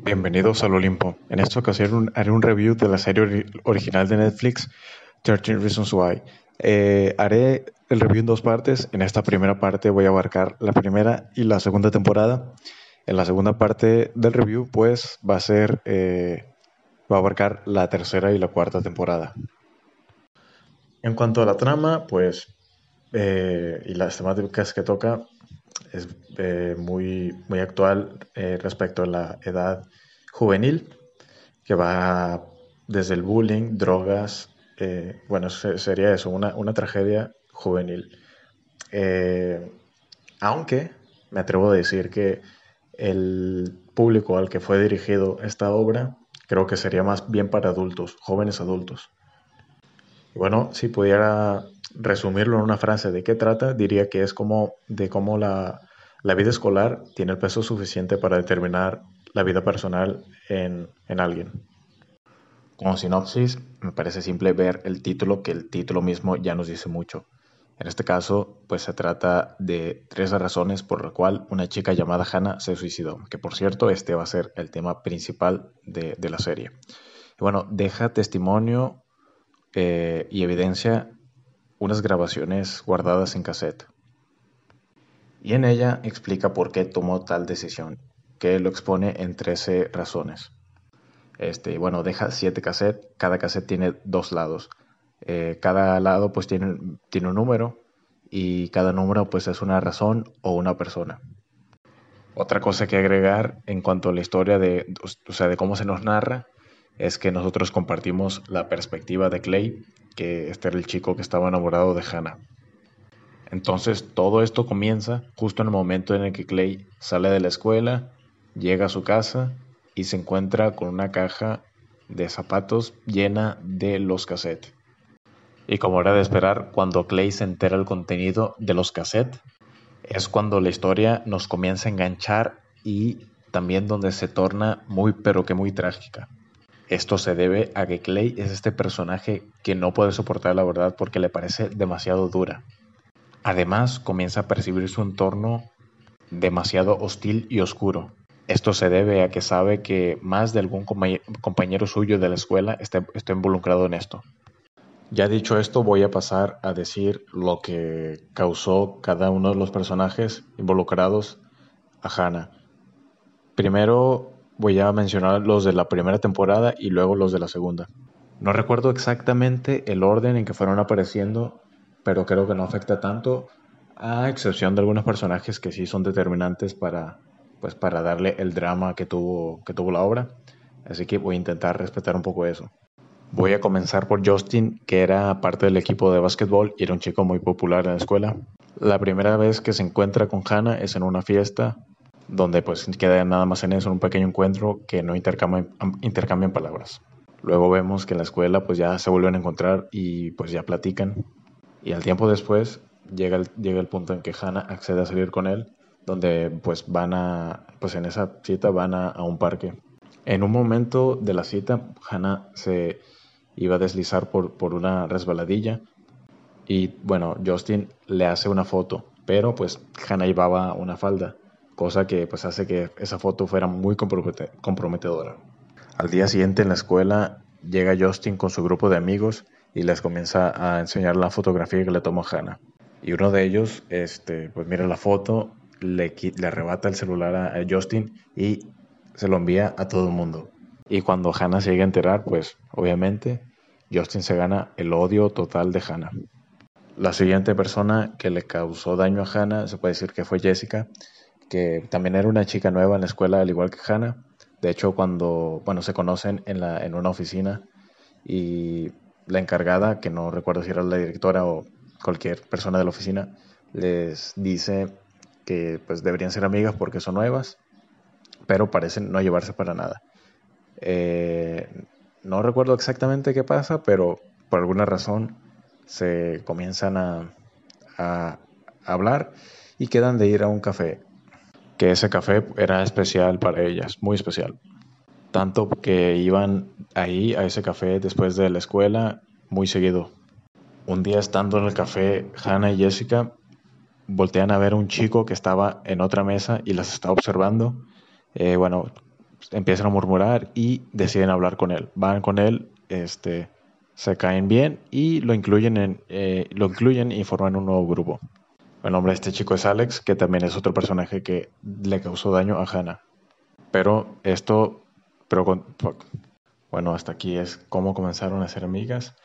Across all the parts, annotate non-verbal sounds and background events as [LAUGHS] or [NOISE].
Bienvenidos al Olimpo. En esta ocasión haré un review de la serie original de Netflix, 13 Reasons Why. Eh, haré el review en dos partes. En esta primera parte voy a abarcar la primera y la segunda temporada. En la segunda parte del review, pues, va a ser, eh, va a abarcar la tercera y la cuarta temporada. En cuanto a la trama, pues, eh, y las temáticas que toca, es eh, muy, muy actual eh, respecto a la edad juvenil, que va desde el bullying, drogas, eh, bueno, sería eso, una, una tragedia juvenil. aunque me atrevo a decir que el público al que fue dirigido esta obra creo que sería más bien para adultos, jóvenes adultos. Bueno, si pudiera resumirlo en una frase de qué trata, diría que es como de cómo la, la vida escolar tiene el peso suficiente para determinar la vida personal en, en alguien. Como sinopsis, me parece simple ver el título, que el título mismo ya nos dice mucho. En este caso, pues se trata de tres razones por la cual una chica llamada Hannah se suicidó, que por cierto, este va a ser el tema principal de, de la serie. Y bueno, deja testimonio eh, y evidencia unas grabaciones guardadas en cassette y en ella explica por qué tomó tal decisión, que lo expone en 13 razones. Este, bueno, deja 7 cassettes, cada cassette tiene dos lados. Eh, cada lado pues tiene, tiene un número y cada número pues es una razón o una persona. Otra cosa que agregar en cuanto a la historia de, o sea, de cómo se nos narra es que nosotros compartimos la perspectiva de Clay, que este era el chico que estaba enamorado de Hannah. Entonces todo esto comienza justo en el momento en el que Clay sale de la escuela, llega a su casa y se encuentra con una caja de zapatos llena de los cassettes. Y como era de esperar, cuando Clay se entera el contenido de los cassettes, es cuando la historia nos comienza a enganchar y también donde se torna muy pero que muy trágica. Esto se debe a que Clay es este personaje que no puede soportar la verdad porque le parece demasiado dura. Además, comienza a percibir su entorno demasiado hostil y oscuro. Esto se debe a que sabe que más de algún compañero suyo de la escuela está, involucrado en esto. Ya dicho esto, voy a pasar a decir lo que causó cada uno de los personajes involucrados a Hannah. Primero voy a mencionar los de la primera temporada y luego los de la segunda. No recuerdo exactamente el orden en que fueron apareciendo pero creo que no afecta tanto, a excepción de algunos personajes que sí son determinantes para, pues, para darle el drama que tuvo, que tuvo la obra. Así que voy a intentar respetar un poco eso. Voy a comenzar por Justin, que era parte del equipo de básquetbol y era un chico muy popular en la escuela. La primera vez que se encuentra con Hannah es en una fiesta, donde pues queda nada más en eso, un pequeño encuentro que no intercambian, intercambian palabras. Luego vemos que en la escuela pues ya se vuelven a encontrar y pues ya platican. Y al tiempo después llega el, llega el punto en que Hannah accede a salir con él, donde pues van a, pues en esa cita van a, a un parque. En un momento de la cita, Hannah se iba a deslizar por, por una resbaladilla y bueno, Justin le hace una foto, pero pues Hannah llevaba una falda, cosa que pues hace que esa foto fuera muy comprometedora. Al día siguiente en la escuela llega Justin con su grupo de amigos y les comienza a enseñar la fotografía que le tomó Hannah. Y uno de ellos, este, pues mira la foto, le, le arrebata el celular a, Justin y se lo envía a todo el mundo. Y cuando Hannah se llega a enterar, pues obviamente Justin se gana el odio total de Hannah. La siguiente persona que le causó daño a Hannah se puede decir que fue Jessica, que también era una chica nueva en la escuela al igual que Hannah. De hecho, cuando bueno, se conocen en, la, en una oficina y la encargada, que no recuerdo si era la directora o cualquier persona de la oficina, les dice que pues deberían ser amigas porque son nuevas, pero parecen no llevarse para nada. Eh, no recuerdo exactamente qué pasa, pero por alguna razón se comienzan a, a hablar y quedan de ir a un café, que ese café era especial para ellas, muy especial tanto que iban ahí a ese café después de la escuela muy seguido. Un día estando en el café, Hannah y Jessica voltean a ver a un chico que estaba en otra mesa y las estaba observando. Eh, bueno, empiezan a murmurar y deciden hablar con él. Van con él, este, se caen bien y lo incluyen, en, eh, lo incluyen y forman un nuevo grupo. El nombre de este chico es Alex, que también es otro personaje que le causó daño a Hannah. Pero esto, pero bueno, hasta aquí es cómo comenzaron a ser amigas.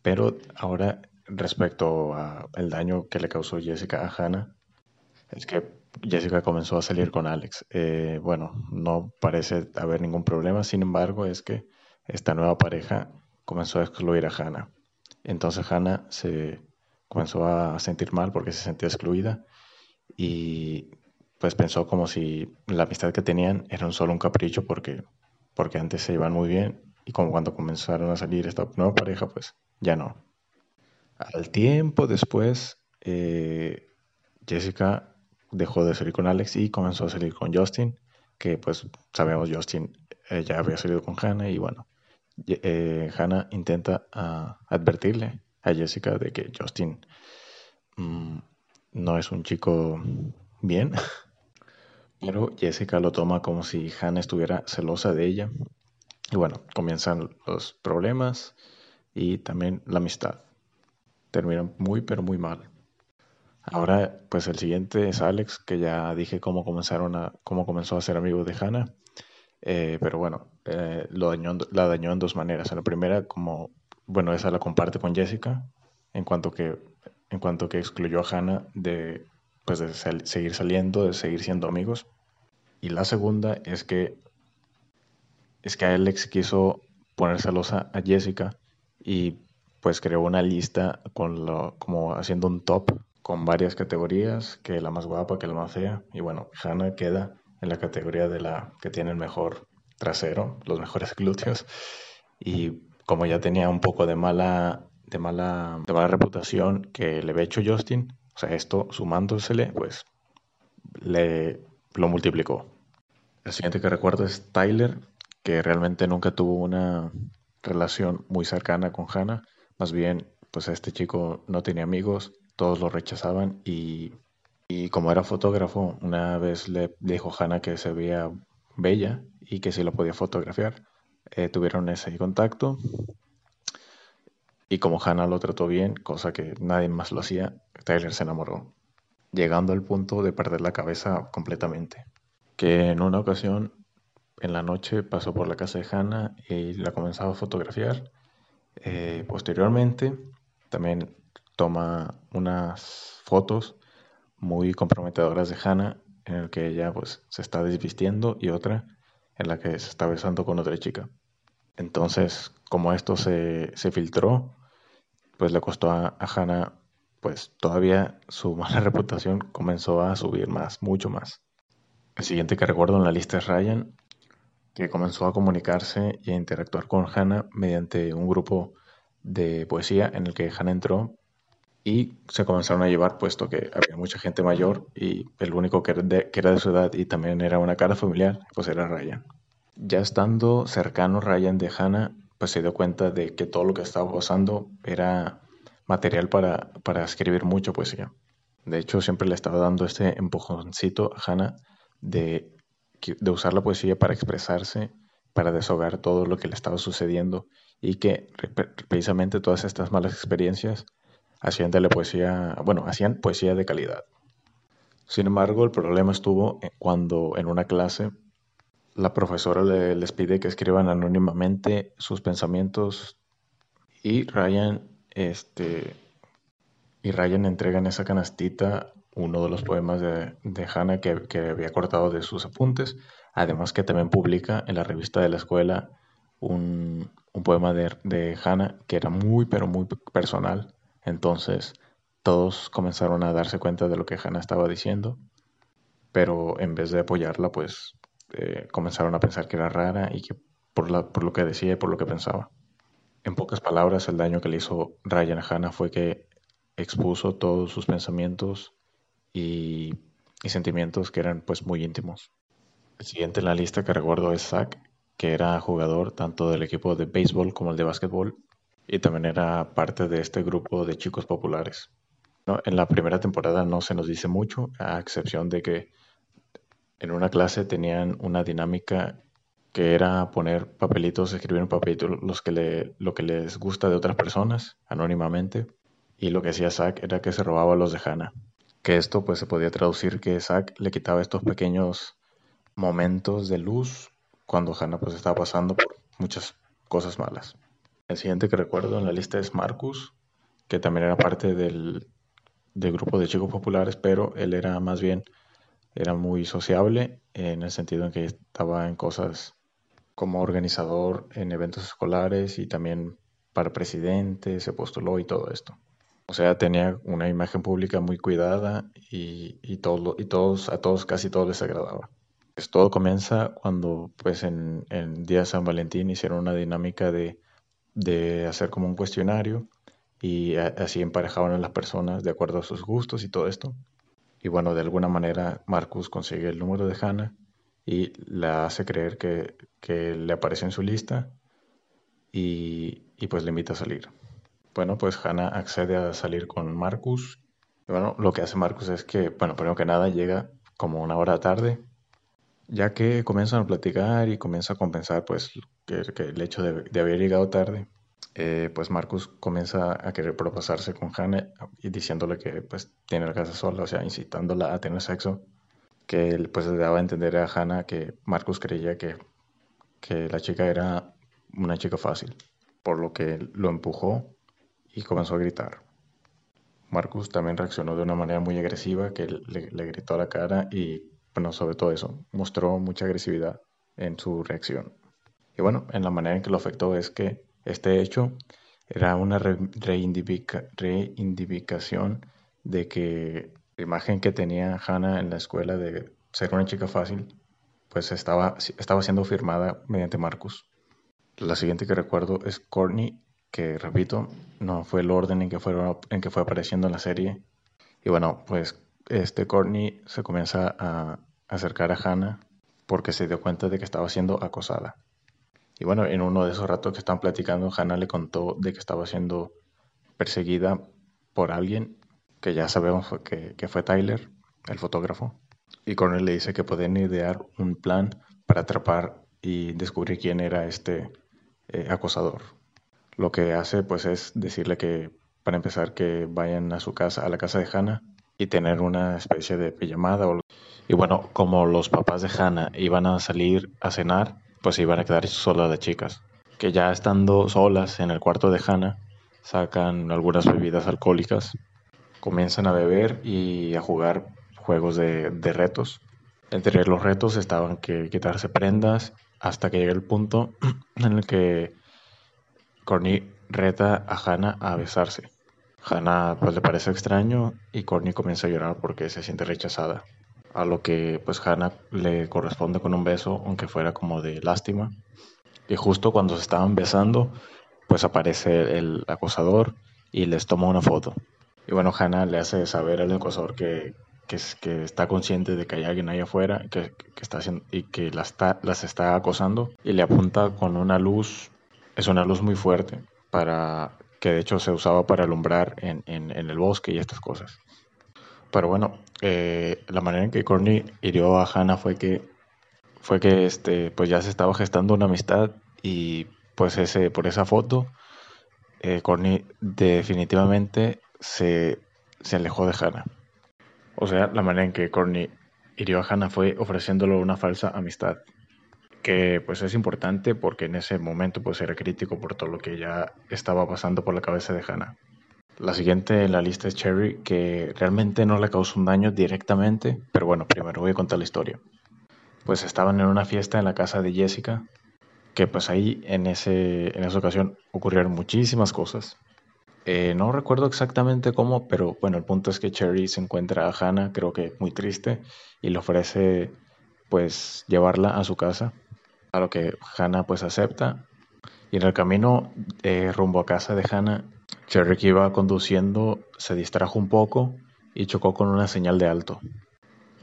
Pero ahora, respecto al daño que le causó Jessica a Hannah, es que Jessica comenzó a salir con Alex. Eh, bueno, no parece haber ningún problema, sin embargo, es que esta nueva pareja comenzó a excluir a Hannah. Entonces Hannah se comenzó a sentir mal porque se sentía excluida y pues pensó como si la amistad que tenían era un solo un capricho porque, porque antes se iban muy bien y como cuando comenzaron a salir esta nueva pareja, pues ya no. Al tiempo después, eh, Jessica dejó de salir con Alex y comenzó a salir con Justin, que pues sabemos Justin eh, ya había salido con Hannah y bueno, eh, Hannah intenta ah, advertirle a Jessica de que Justin mm, no es un chico bien, [LAUGHS] pero Jessica lo toma como si Hannah estuviera celosa de ella y bueno, comienzan los problemas y también la amistad. Terminan muy pero muy mal. Ahora, pues el siguiente es Alex, que ya dije cómo comenzaron a, cómo comenzó a ser amigo de Hannah. Eh, pero bueno, eh, lo dañó, la dañó en dos maneras. En la primera, como, bueno, esa la comparte con Jessica, en cuanto que, en cuanto que excluyó a Hannah de, pues de seguir saliendo, de seguir siendo amigos. Y la segunda es que, es que Alex quiso poner celosa a Jessica y pues creó una lista con lo, como haciendo un top con varias categorías, que la más guapa, que la más fea. Y bueno, Hannah queda en la categoría de la que tiene el mejor trasero, los mejores glúteos. Y como ya tenía un poco de mala, de mala, de mala reputación que le había hecho Justin, o sea, esto sumándosele, pues le lo multiplicó. El siguiente que recuerdo es Tyler, que realmente nunca tuvo una relación muy cercana con Hannah. Más bien, pues este chico no tenía amigos, todos lo rechazaban y, como era fotógrafo, una vez le dijo Hannah que se veía bella y que si lo podía fotografiar. Eh, tuvieron ese contacto y como Hannah lo trató bien, cosa que nadie más lo hacía, Tyler se enamoró, llegando al punto de perder la cabeza completamente. Que en una ocasión, en la noche, pasó por la casa de Hannah y la comenzaba a fotografiar. Eh, posteriormente, también toma unas fotos muy comprometedoras de Hannah en el que ella pues se está desvistiendo y otra en la que se está besando con otra chica. Entonces, como esto se, filtró, pues le costó a, a, Hannah, pues todavía su [LAUGHS] mala reputación comenzó a subir más, mucho más. El siguiente que recuerdo en la lista es Ryan, que comenzó a comunicarse y a interactuar con Hannah mediante un grupo de poesía en el que Hannah entró y se comenzaron a llevar puesto que había mucha gente mayor y el único que era, de, que era de su edad y también era una cara familiar, pues era Ryan. Ya estando cercano Ryan de Hannah, pues se dio cuenta de que todo lo que estaba usando era material para, para escribir mucha poesía. De hecho, siempre le estaba dando este empujoncito a Hannah de, de usar la poesía para expresarse, para deshogar todo lo que le estaba sucediendo y que precisamente todas estas malas experiencias hacían de la poesía, bueno, hacían poesía de calidad. Sin embargo, el problema estuvo cuando en una clase la profesora les pide que escriban anónimamente sus pensamientos y Ryan, este, y Ryan entrega en esa canastita uno de los poemas de, de Hannah que, que, había cortado de sus apuntes, además que también publica en la revista de la escuela un, un poema de, de Hannah que era muy, pero muy personal. Entonces todos comenzaron a darse cuenta de lo que Hannah estaba diciendo, pero en vez de apoyarla, pues eh, comenzaron a pensar que era rara y que por, lo que decía y por lo que pensaba. En pocas palabras, el daño que le hizo Ryan a Hannah fue que expuso todos sus pensamientos y, y, sentimientos que eran pues muy íntimos. El siguiente en la lista que recuerdo es Zach, que era jugador tanto del equipo de béisbol como el de básquetbol y también era parte de este grupo de chicos populares. En la primera temporada no se nos dice mucho, a excepción de que en una clase tenían una dinámica que era poner papelitos, escribir en papelitos los que le, lo que les gusta de otras personas, anónimamente. Y lo que hacía Zack era que se robaba los de Hannah. Que esto pues se podía traducir que Zack le quitaba estos pequeños momentos de luz cuando Hannah pues estaba pasando por muchas cosas malas. El siguiente que recuerdo en la lista es Marcus, que también era parte del, del grupo de chicos populares, pero él era más bien, era muy sociable en el sentido en que estaba en cosas como organizador en eventos escolares y también para presidente, se postuló y todo esto. O sea, tenía una imagen pública muy cuidada y, y, todo, y todos, a todos, casi todos les agradaba. Pues todo comienza cuando, pues, en, día San Valentín hicieron una dinámica de, de hacer como un cuestionario y así emparejaban a las personas de acuerdo a sus gustos y todo esto. Y bueno, de alguna manera Marcus consigue el número de Hannah y la hace creer que, que le aparece en su lista y, y, pues le invita a salir. Bueno, pues Hannah accede a salir con Marcus. Y bueno, lo que hace Marcus es que, bueno, primero que nada llega como una hora tarde, ya que comienzan a platicar y comienza a compensar pues que, el hecho de, de, haber llegado tarde. Eh, pues Marcus comienza a querer propasarse con Hannah y diciéndole que pues tiene la casa sola, o sea, incitándola a tener sexo que él pues le daba a entender a Hannah que Marcus creía que, que la chica era una chica fácil, por lo que lo empujó y comenzó a gritar. Marcus también reaccionó de una manera muy agresiva que le, le gritó a la cara y, bueno, sobre todo eso, mostró mucha agresividad en su reacción. Y bueno, en la manera en que lo afectó es que este hecho era una reivindicación de que la imagen que tenía Hannah en la escuela de ser una chica fácil, pues estaba, estaba siendo firmada mediante Marcus. La siguiente que recuerdo es Courtney, que repito, no fue el orden en que, fue, en que fue apareciendo en la serie. Y bueno, pues este Courtney se comienza a acercar a Hannah porque se dio cuenta de que estaba siendo acosada. Y bueno, en uno de esos ratos que están platicando, Hannah le contó de que estaba siendo perseguida por alguien que ya sabemos que, fue Tyler, el fotógrafo. Y Cornell le dice que pueden idear un plan para atrapar y descubrir quién era este eh, acosador. Lo que hace pues es decirle que para empezar que vayan a su casa, a la casa de Hannah y tener una especie de pijamada. Y bueno, como los papás de Hannah iban a salir a cenar, pues iban a quedar solas de chicas. Que ya estando solas en el cuarto de Hannah, sacan algunas bebidas alcohólicas comienzan a beber y a jugar juegos de, retos. Entre los retos estaban que quitarse prendas hasta que llega el punto [CLEARS THROAT] en el que Corny reta a Hannah a besarse. Hannah pues le parece extraño y Corny comienza a llorar porque se siente rechazada. A lo que pues Hannah le corresponde con un beso, aunque fuera como de lástima. Y justo cuando se estaban besando, pues aparece el acosador y les toma una foto. Y bueno, Hannah le hace saber al acosador que, que, que, está consciente de que hay alguien ahí afuera que, que está haciendo, y que las está, las está acosando y le apunta con una luz, es una luz muy fuerte, para que de hecho se usaba para alumbrar en, en, en el bosque y estas cosas. Pero bueno, eh, la manera en que Courtney hirió a Hannah fue que, fue que este, pues ya se estaba gestando una amistad y pues ese, por esa foto, eh, Courtney definitivamente se, se alejó de Hannah. O sea, la manera en que Courtney hirió a Hannah fue ofreciéndole una falsa amistad. Que pues es importante porque en ese momento pues era crítico por todo lo que ya estaba pasando por la cabeza de Hannah. La siguiente en la lista es Cherry, que realmente no le causó un daño directamente, pero bueno, primero voy a contar la historia. Pues estaban en una fiesta en la casa de Jessica, que pues ahí en, ese, en esa ocasión ocurrieron muchísimas cosas. Eh, no recuerdo exactamente cómo, pero bueno, el punto es que Cherry se encuentra a Hannah, creo que muy triste, y le ofrece pues llevarla a su casa, a lo que Hannah pues acepta. Y en el camino eh, rumbo a casa de Hannah, Cherry que iba conduciendo se distrajo un poco y chocó con una señal de alto.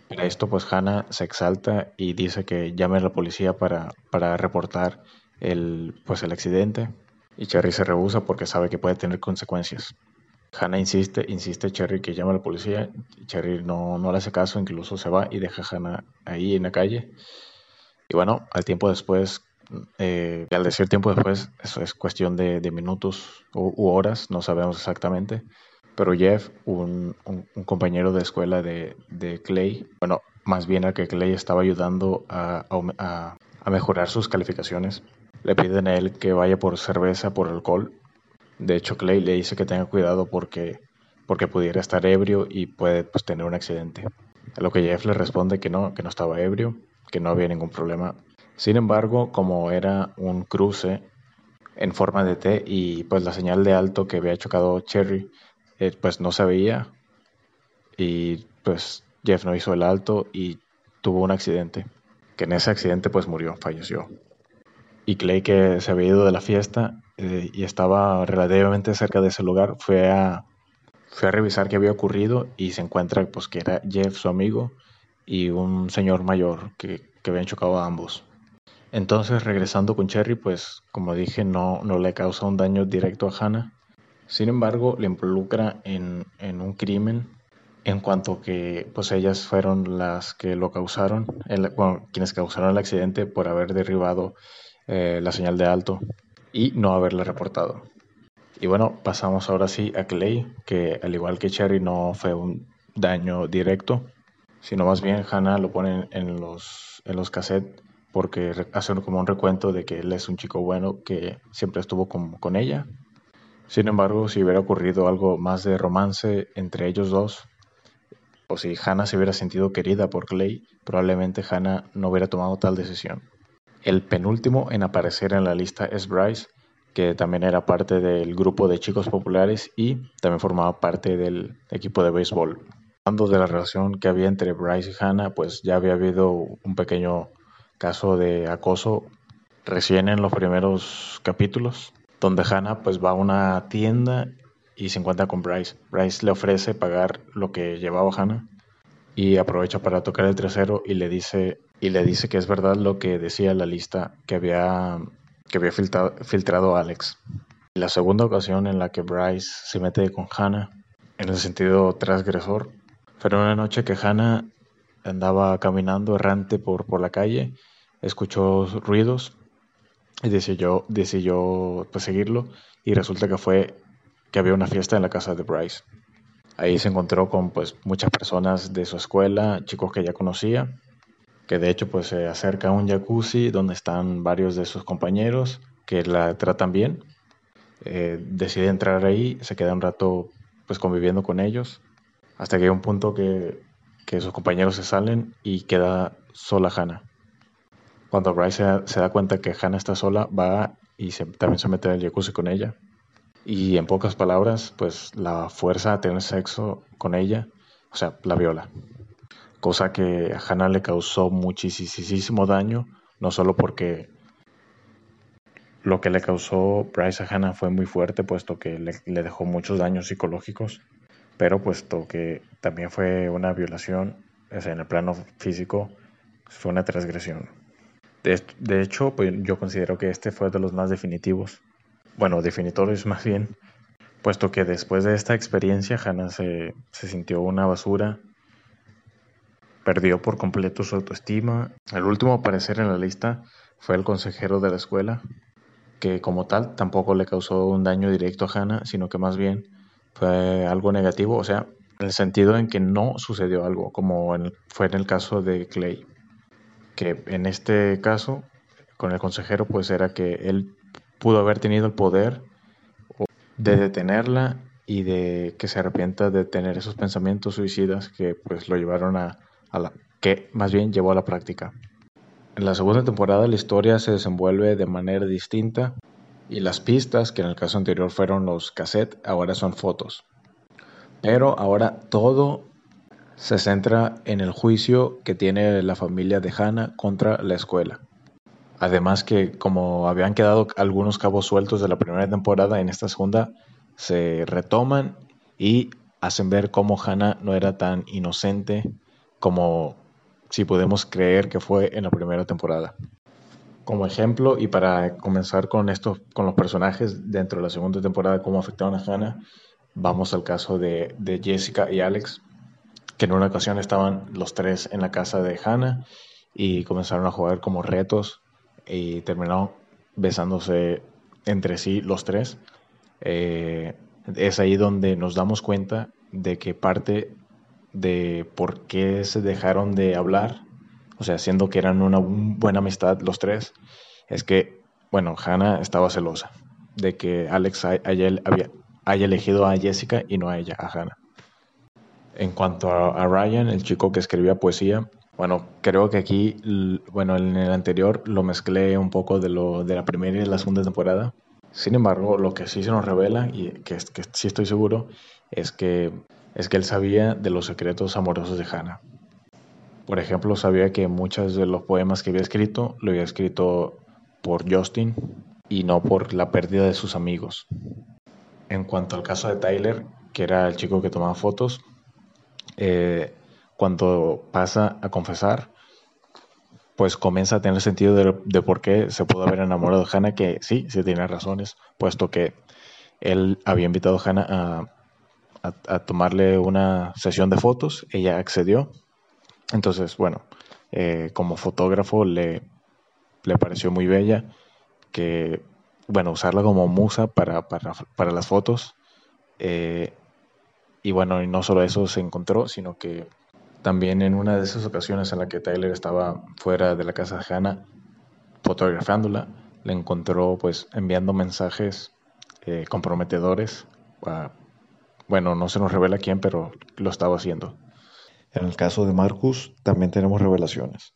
Para esto pues Hannah se exalta y dice que llame a la policía para, para reportar el, pues, el accidente y Cherry se rehúsa porque sabe que puede tener consecuencias. Hannah insiste, insiste Cherry que llame a la policía. Cherry no, no le hace caso, incluso se va y deja a Hannah ahí en la calle. Y bueno, al tiempo después, eh, al decir tiempo después, eso es cuestión de, minutos u, horas, no sabemos exactamente. Pero Jeff, un, compañero de escuela de, Clay, bueno, más bien a que Clay estaba ayudando a, a mejorar sus calificaciones, le piden a él que vaya por cerveza, por alcohol. De hecho, Clay le dice que tenga cuidado porque, porque pudiera estar ebrio y puede pues, tener un accidente. A lo que Jeff le responde que no, que no estaba ebrio, que no había ningún problema. Sin embargo, como era un cruce en forma de T y pues la señal de alto que había chocado Cherry, eh, pues no se veía y pues Jeff no hizo el alto y tuvo un accidente, que en ese accidente pues murió, falleció. Y Clay, que se había ido de la fiesta eh, y estaba relativamente cerca de ese lugar, fue a, fue a revisar qué había ocurrido y se encuentra pues que era Jeff, su amigo, y un señor mayor que, que habían chocado a ambos. Entonces, regresando con Cherry, pues como dije, no, no le causa un daño directo a Hannah. Sin embargo, le involucra en, en un crimen en cuanto que pues ellas fueron las que lo causaron, quienes causaron el accidente por haber derribado eh, la señal de alto y no haberla reportado. Y bueno, pasamos ahora sí a Clay, que al igual que Cherry no fue un daño directo, sino más bien Hannah lo pone en los, en los cassettes porque hace como un recuento de que él es un chico bueno que siempre estuvo con, con ella. Sin embargo, si hubiera ocurrido algo más de romance entre ellos dos, o si Hannah se hubiera sentido querida por Clay, probablemente Hannah no hubiera tomado tal decisión. El penúltimo en aparecer en la lista es Bryce, que también era parte del grupo de chicos populares y también formaba parte del equipo de béisbol. Hablando de la relación que había entre Bryce y Hannah, pues ya había habido un pequeño caso de acoso recién en los primeros capítulos, donde Hannah pues va a una tienda y se encuentra con Bryce. Bryce le ofrece pagar lo que llevaba Hannah y aprovecha para tocar el trasero y le dice y le dice que es verdad lo que decía la lista que había que había filtrado, filtrado Alex. La segunda ocasión en la que Bryce se mete con Hannah en el sentido transgresor fue una noche que Hannah andaba caminando errante por, por la calle escuchó ruidos y decidió, decidió pues, seguirlo y resulta que fue que había una fiesta en la casa de Bryce. Ahí se encontró con pues muchas personas de su escuela, chicos que ya conocía, que de hecho pues se acerca a un jacuzzi donde están varios de sus compañeros que la tratan bien. Eh, decide entrar ahí, se queda un rato pues conviviendo con ellos, hasta que hay un punto que, que sus compañeros se salen y queda sola Hannah. Cuando Bryce se, da cuenta que Hannah está sola, va y se, también se mete en el jacuzzi con ella. Y en pocas palabras, pues la fuerza a tener sexo con ella, o sea, la viola. Cosa que a Hannah le causó muchísimo daño, no solo porque lo que le causó Bryce a Hannah fue muy fuerte, puesto que le, le dejó muchos daños psicológicos, pero puesto que también fue una violación, o sea, en el plano físico, fue una transgresión. De, hecho, pues yo considero que este fue de los más definitivos. Bueno, definitorios más bien, puesto que después de esta experiencia Hannah se, se sintió una basura, perdió por completo su autoestima. El último a aparecer en la lista fue el consejero de la escuela, que como tal tampoco le causó un daño directo a Hannah, sino que más bien fue algo negativo, o sea, en el sentido en que no sucedió algo, como fue en el caso de Clay que en este caso, con el consejero, pues era que él pudo haber tenido el poder de detenerla y de que se arrepienta de tener esos pensamientos suicidas que pues lo llevaron a, la que más bien llevó a la práctica. En la segunda temporada la historia se desenvuelve de manera distinta y las pistas, que en el caso anterior fueron los cassettes, ahora son fotos. Pero ahora todo se centra en el juicio que tiene la familia de Hannah contra la escuela. Además que como habían quedado algunos cabos sueltos de la primera temporada, en esta segunda se retoman y hacen ver cómo Hannah no era tan inocente como si podemos creer que fue en la primera temporada. Como ejemplo, y para comenzar con esto, con los personajes dentro de la segunda temporada, cómo afectaron a Hannah, vamos al caso de, de Jessica y Alex, que en una ocasión estaban los tres en la casa de Hannah y comenzaron a jugar como retos y terminaron besándose entre sí los tres. Eh, es ahí donde nos damos cuenta de que parte de por qué se dejaron de hablar, o sea, siendo que eran una buena amistad los tres, es que, bueno, Hannah estaba celosa de que Alex haya, haya elegido a Jessica y no a ella, a Hannah. En cuanto a, Ryan, el chico que escribía poesía, bueno, creo que aquí, bueno, en el anterior lo mezclé un poco de lo de la primera y la segunda temporada. Sin embargo, lo que sí se nos revela, y que, sí estoy seguro, es que, es que él sabía de los secretos amorosos de Hannah. Por ejemplo, sabía que muchos de los poemas que había escrito lo había escrito por Justin y no por la pérdida de sus amigos. En cuanto al caso de Tyler, que era el chico que tomaba fotos, eh, cuando pasa a confesar, pues comienza a tener sentido de, por qué se pudo haber enamorado de Hannah, que sí, sí tiene razones, puesto que él había invitado a Hannah a, tomarle una sesión de fotos, ella accedió. Entonces, bueno, eh, como fotógrafo le, le pareció muy bella que, bueno, usarla como musa para, para, las fotos. Eh, y bueno, y no solo eso se encontró, sino que también en una de esas ocasiones en la que Tyler estaba fuera de la casa de Hannah, fotografándola, le encontró pues enviando mensajes eh, comprometedores. bueno, no se nos revela quién, pero lo estaba haciendo. En el caso de Marcus también tenemos revelaciones.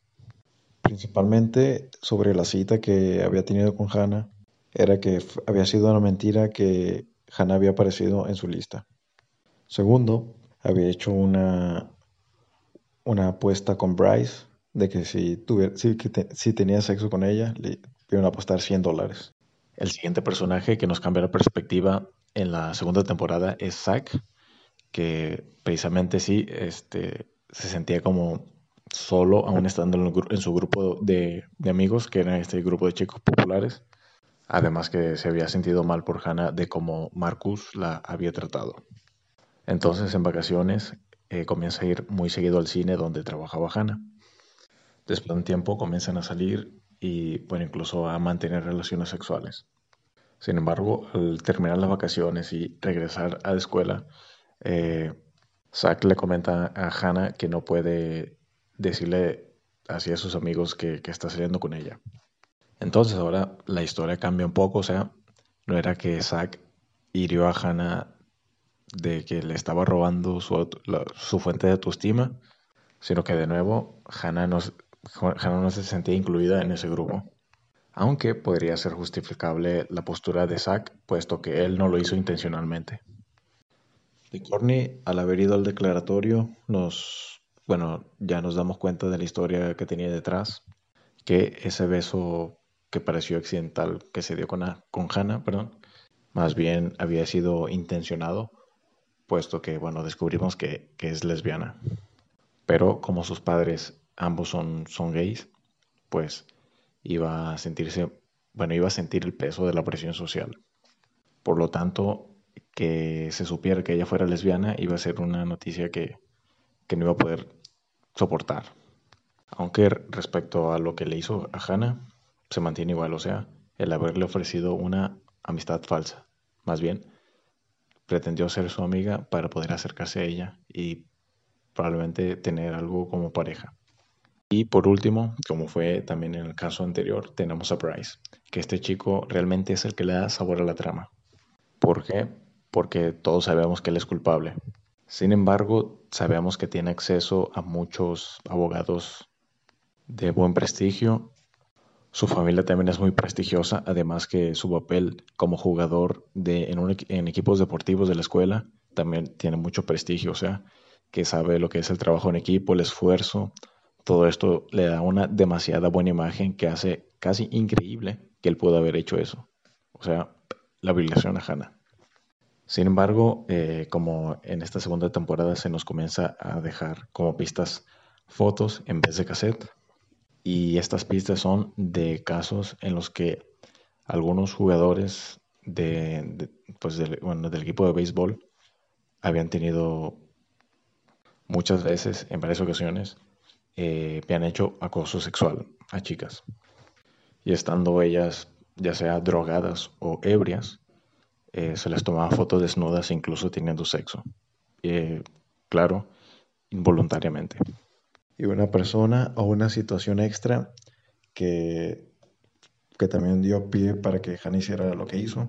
Principalmente sobre la cita que había tenido con Hannah, era que había sido una mentira que Hannah había aparecido en su lista. Segundo, había hecho una, una apuesta con Bryce de que si, tuviera, si, tenía sexo con ella, le iban a apostar 100 dólares. El siguiente personaje que nos cambia la perspectiva en la segunda temporada es Zack, que precisamente sí este, se sentía como solo, aún estando en, su grupo de, de, amigos, que era este grupo de chicos populares. Además que se había sentido mal por Hannah de cómo Marcus la había tratado. Entonces, en vacaciones, eh, comienza a ir muy seguido al cine donde trabajaba Hannah. Después de un tiempo comienzan a salir y, bueno, incluso a mantener relaciones sexuales. Sin embargo, al terminar las vacaciones y regresar a la escuela, eh, Zack le comenta a Hannah que no puede decirle así a sus amigos que, que, está saliendo con ella. Entonces ahora la historia cambia un poco, o sea, no era que Zack hirió a Hannah de que le estaba robando su, su fuente de autoestima, sino que de nuevo Hannah no, no se sentía incluida en ese grupo. Aunque podría ser justificable la postura de Zack, puesto que él no lo hizo intencionalmente. De Courtney, al haber ido al declaratorio, nos, bueno, ya nos damos cuenta de la historia que tenía detrás, que ese beso que pareció accidental que se dio con, con Hannah, perdón, más bien había sido intencionado puesto que, bueno, descubrimos que, es lesbiana. Pero como sus padres ambos son, son gays, pues iba a sentirse, bueno, iba a sentir el peso de la presión social. Por lo tanto, que se supiera que ella fuera lesbiana iba a ser una noticia que, que no iba a poder soportar. Aunque respecto a lo que le hizo a Hannah, se mantiene igual, o sea, el haberle ofrecido una amistad falsa. Más bien, pretendió ser su amiga para poder acercarse a ella y probablemente tener algo como pareja. Y por último, como fue también en el caso anterior, tenemos a Bryce, que este chico realmente es el que le da sabor a la trama. ¿Por qué? Porque todos sabemos que él es culpable. Sin embargo, sabemos que tiene acceso a muchos abogados de buen prestigio su familia también es muy prestigiosa, además que su papel como jugador de, en, equipos deportivos de la escuela también tiene mucho prestigio, o sea, que sabe lo que es el trabajo en equipo, el esfuerzo, todo esto le da una demasiada buena imagen que hace casi increíble que él pueda haber hecho eso. O sea, la obligación a Hannah. Sin embargo, eh, como en esta segunda temporada se nos comienza a dejar como pistas fotos en vez de cassette, y estas pistas son de casos en los que algunos jugadores de, pues del, del equipo de béisbol habían tenido muchas veces, en varias ocasiones, eh, habían hecho acoso sexual a chicas. Y estando ellas ya sea drogadas o ebrias, eh, se les tomaba fotos desnudas incluso teniendo sexo. claro, involuntariamente. Y una persona o una situación extra que, que también dio pie para que Hannah hiciera lo que hizo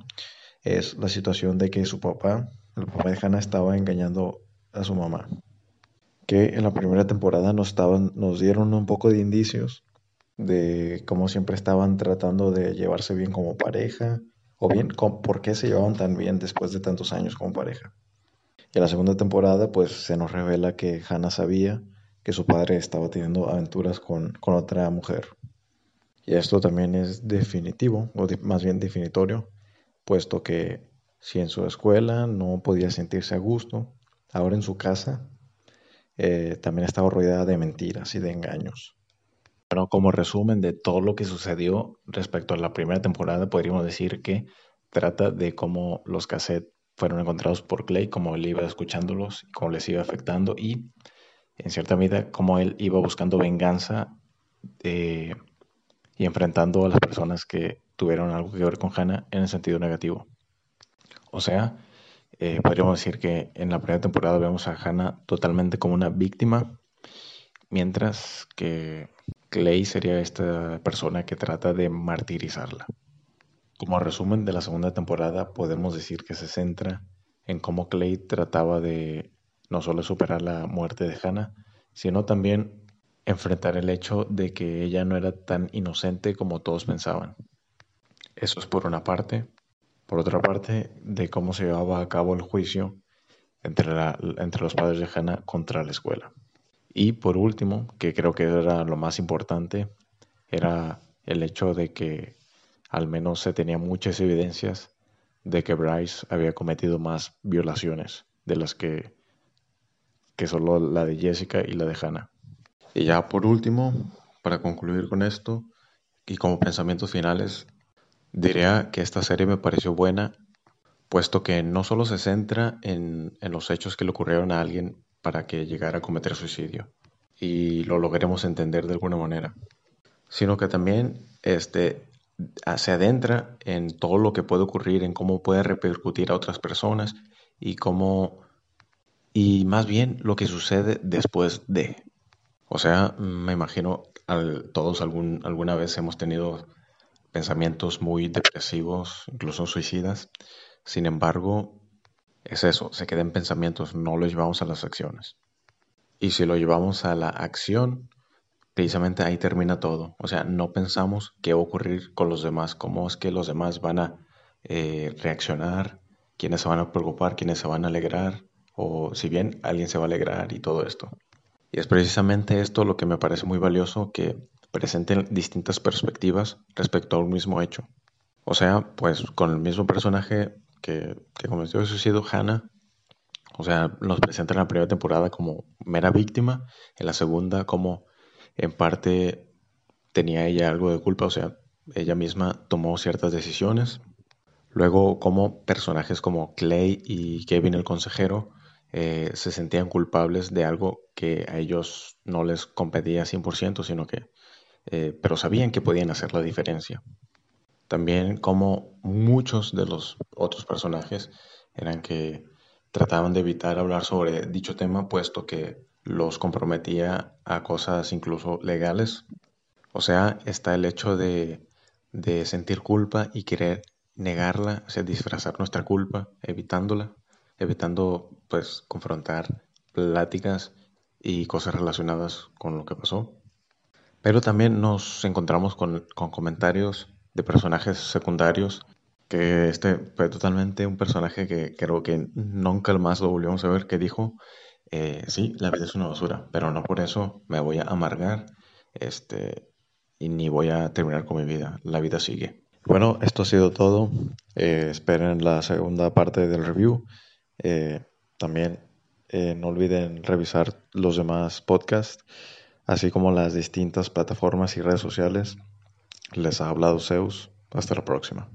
es la situación de que su papá, el papá de Hannah, estaba engañando a su mamá. Que en la primera temporada nos, estaban, nos dieron un poco de indicios de cómo siempre estaban tratando de llevarse bien como pareja, o bien por qué se llevaban tan bien después de tantos años como pareja. Y en la segunda temporada, pues se nos revela que Hannah sabía que su padre estaba teniendo aventuras con, con otra mujer. Y esto también es definitivo, o más bien definitorio, puesto que si en su escuela no podía sentirse a gusto, ahora en su casa eh, también estaba rodeada de mentiras y de engaños. Pero como resumen de todo lo que sucedió respecto a la primera temporada, podríamos decir que trata de cómo los cassettes fueron encontrados por Clay, cómo él iba escuchándolos, cómo les iba afectando y en cierta medida cómo él iba buscando venganza eh, y enfrentando a las personas que tuvieron algo que ver con Hannah en el sentido negativo. O sea, eh, podríamos decir que en la primera temporada vemos a Hannah totalmente como una víctima, mientras que Clay sería esta persona que trata de martirizarla. Como resumen de la segunda temporada, podemos decir que se centra en cómo Clay trataba de no solo superar la muerte de Hannah, sino también enfrentar el hecho de que ella no era tan inocente como todos pensaban. Eso es por una parte. Por otra parte, de cómo se llevaba a cabo el juicio entre, entre los padres de Hannah contra la escuela. Y por último, que creo que era lo más importante, era el hecho de que al menos se tenía muchas evidencias de que Bryce había cometido más violaciones de las que, que solo la de Jessica y la de Hannah. Y ya por último, para concluir con esto, y como pensamientos finales, diría que esta serie me pareció buena, puesto que no solo se centra en, en los hechos que le ocurrieron a alguien para que llegara a cometer suicidio, y lo logremos entender de alguna manera, sino que también este, se adentra en todo lo que puede ocurrir, en cómo puede repercutir a otras personas y cómo, y más bien lo que sucede después de. O sea, me imagino todos algún, alguna vez hemos tenido pensamientos muy depresivos, incluso suicidas. Sin embargo, es eso, se queda en pensamientos, no lo llevamos a las acciones. Y si lo llevamos a la acción, precisamente ahí termina todo. O sea, no pensamos qué va a ocurrir con los demás, cómo es que los demás van a eh, reaccionar, quiénes se van a preocupar, quiénes se van a alegrar, o si bien alguien se va a alegrar y todo esto. Y es precisamente esto lo que me parece muy valioso, que presenten distintas perspectivas respecto a un mismo hecho. O sea, pues con el mismo personaje que, que cometió el suicidio, Hannah, o sea, nos presenta en la primera temporada como mera víctima, en la segunda como en parte tenía ella algo de culpa, o sea, ella misma tomó ciertas decisiones. Luego como personajes como Clay y Kevin el consejero eh, se sentían culpables de algo que a ellos no les competía 100%, sino que, eh, pero sabían que podían hacer la diferencia. También como muchos de los otros personajes eran que trataban de evitar hablar sobre dicho tema, puesto que los comprometía a cosas incluso legales. O sea, está el hecho de, de sentir culpa y querer negarla, o disfrazar nuestra culpa, evitándola evitando pues confrontar pláticas y cosas relacionadas con lo que pasó. Pero también nos encontramos con, comentarios de personajes secundarios, que este fue totalmente un personaje que creo que nunca más lo volvimos a ver, que dijo, eh, sí, la vida es una basura, pero no por eso me voy a amargar este, y ni voy a terminar con mi vida, la vida sigue. Bueno, esto ha sido todo. Eh, esperen la segunda parte del review. Eh, también eh, no olviden revisar los demás podcasts, así como las distintas plataformas y redes sociales. Les ha hablado Zeus. Hasta la próxima.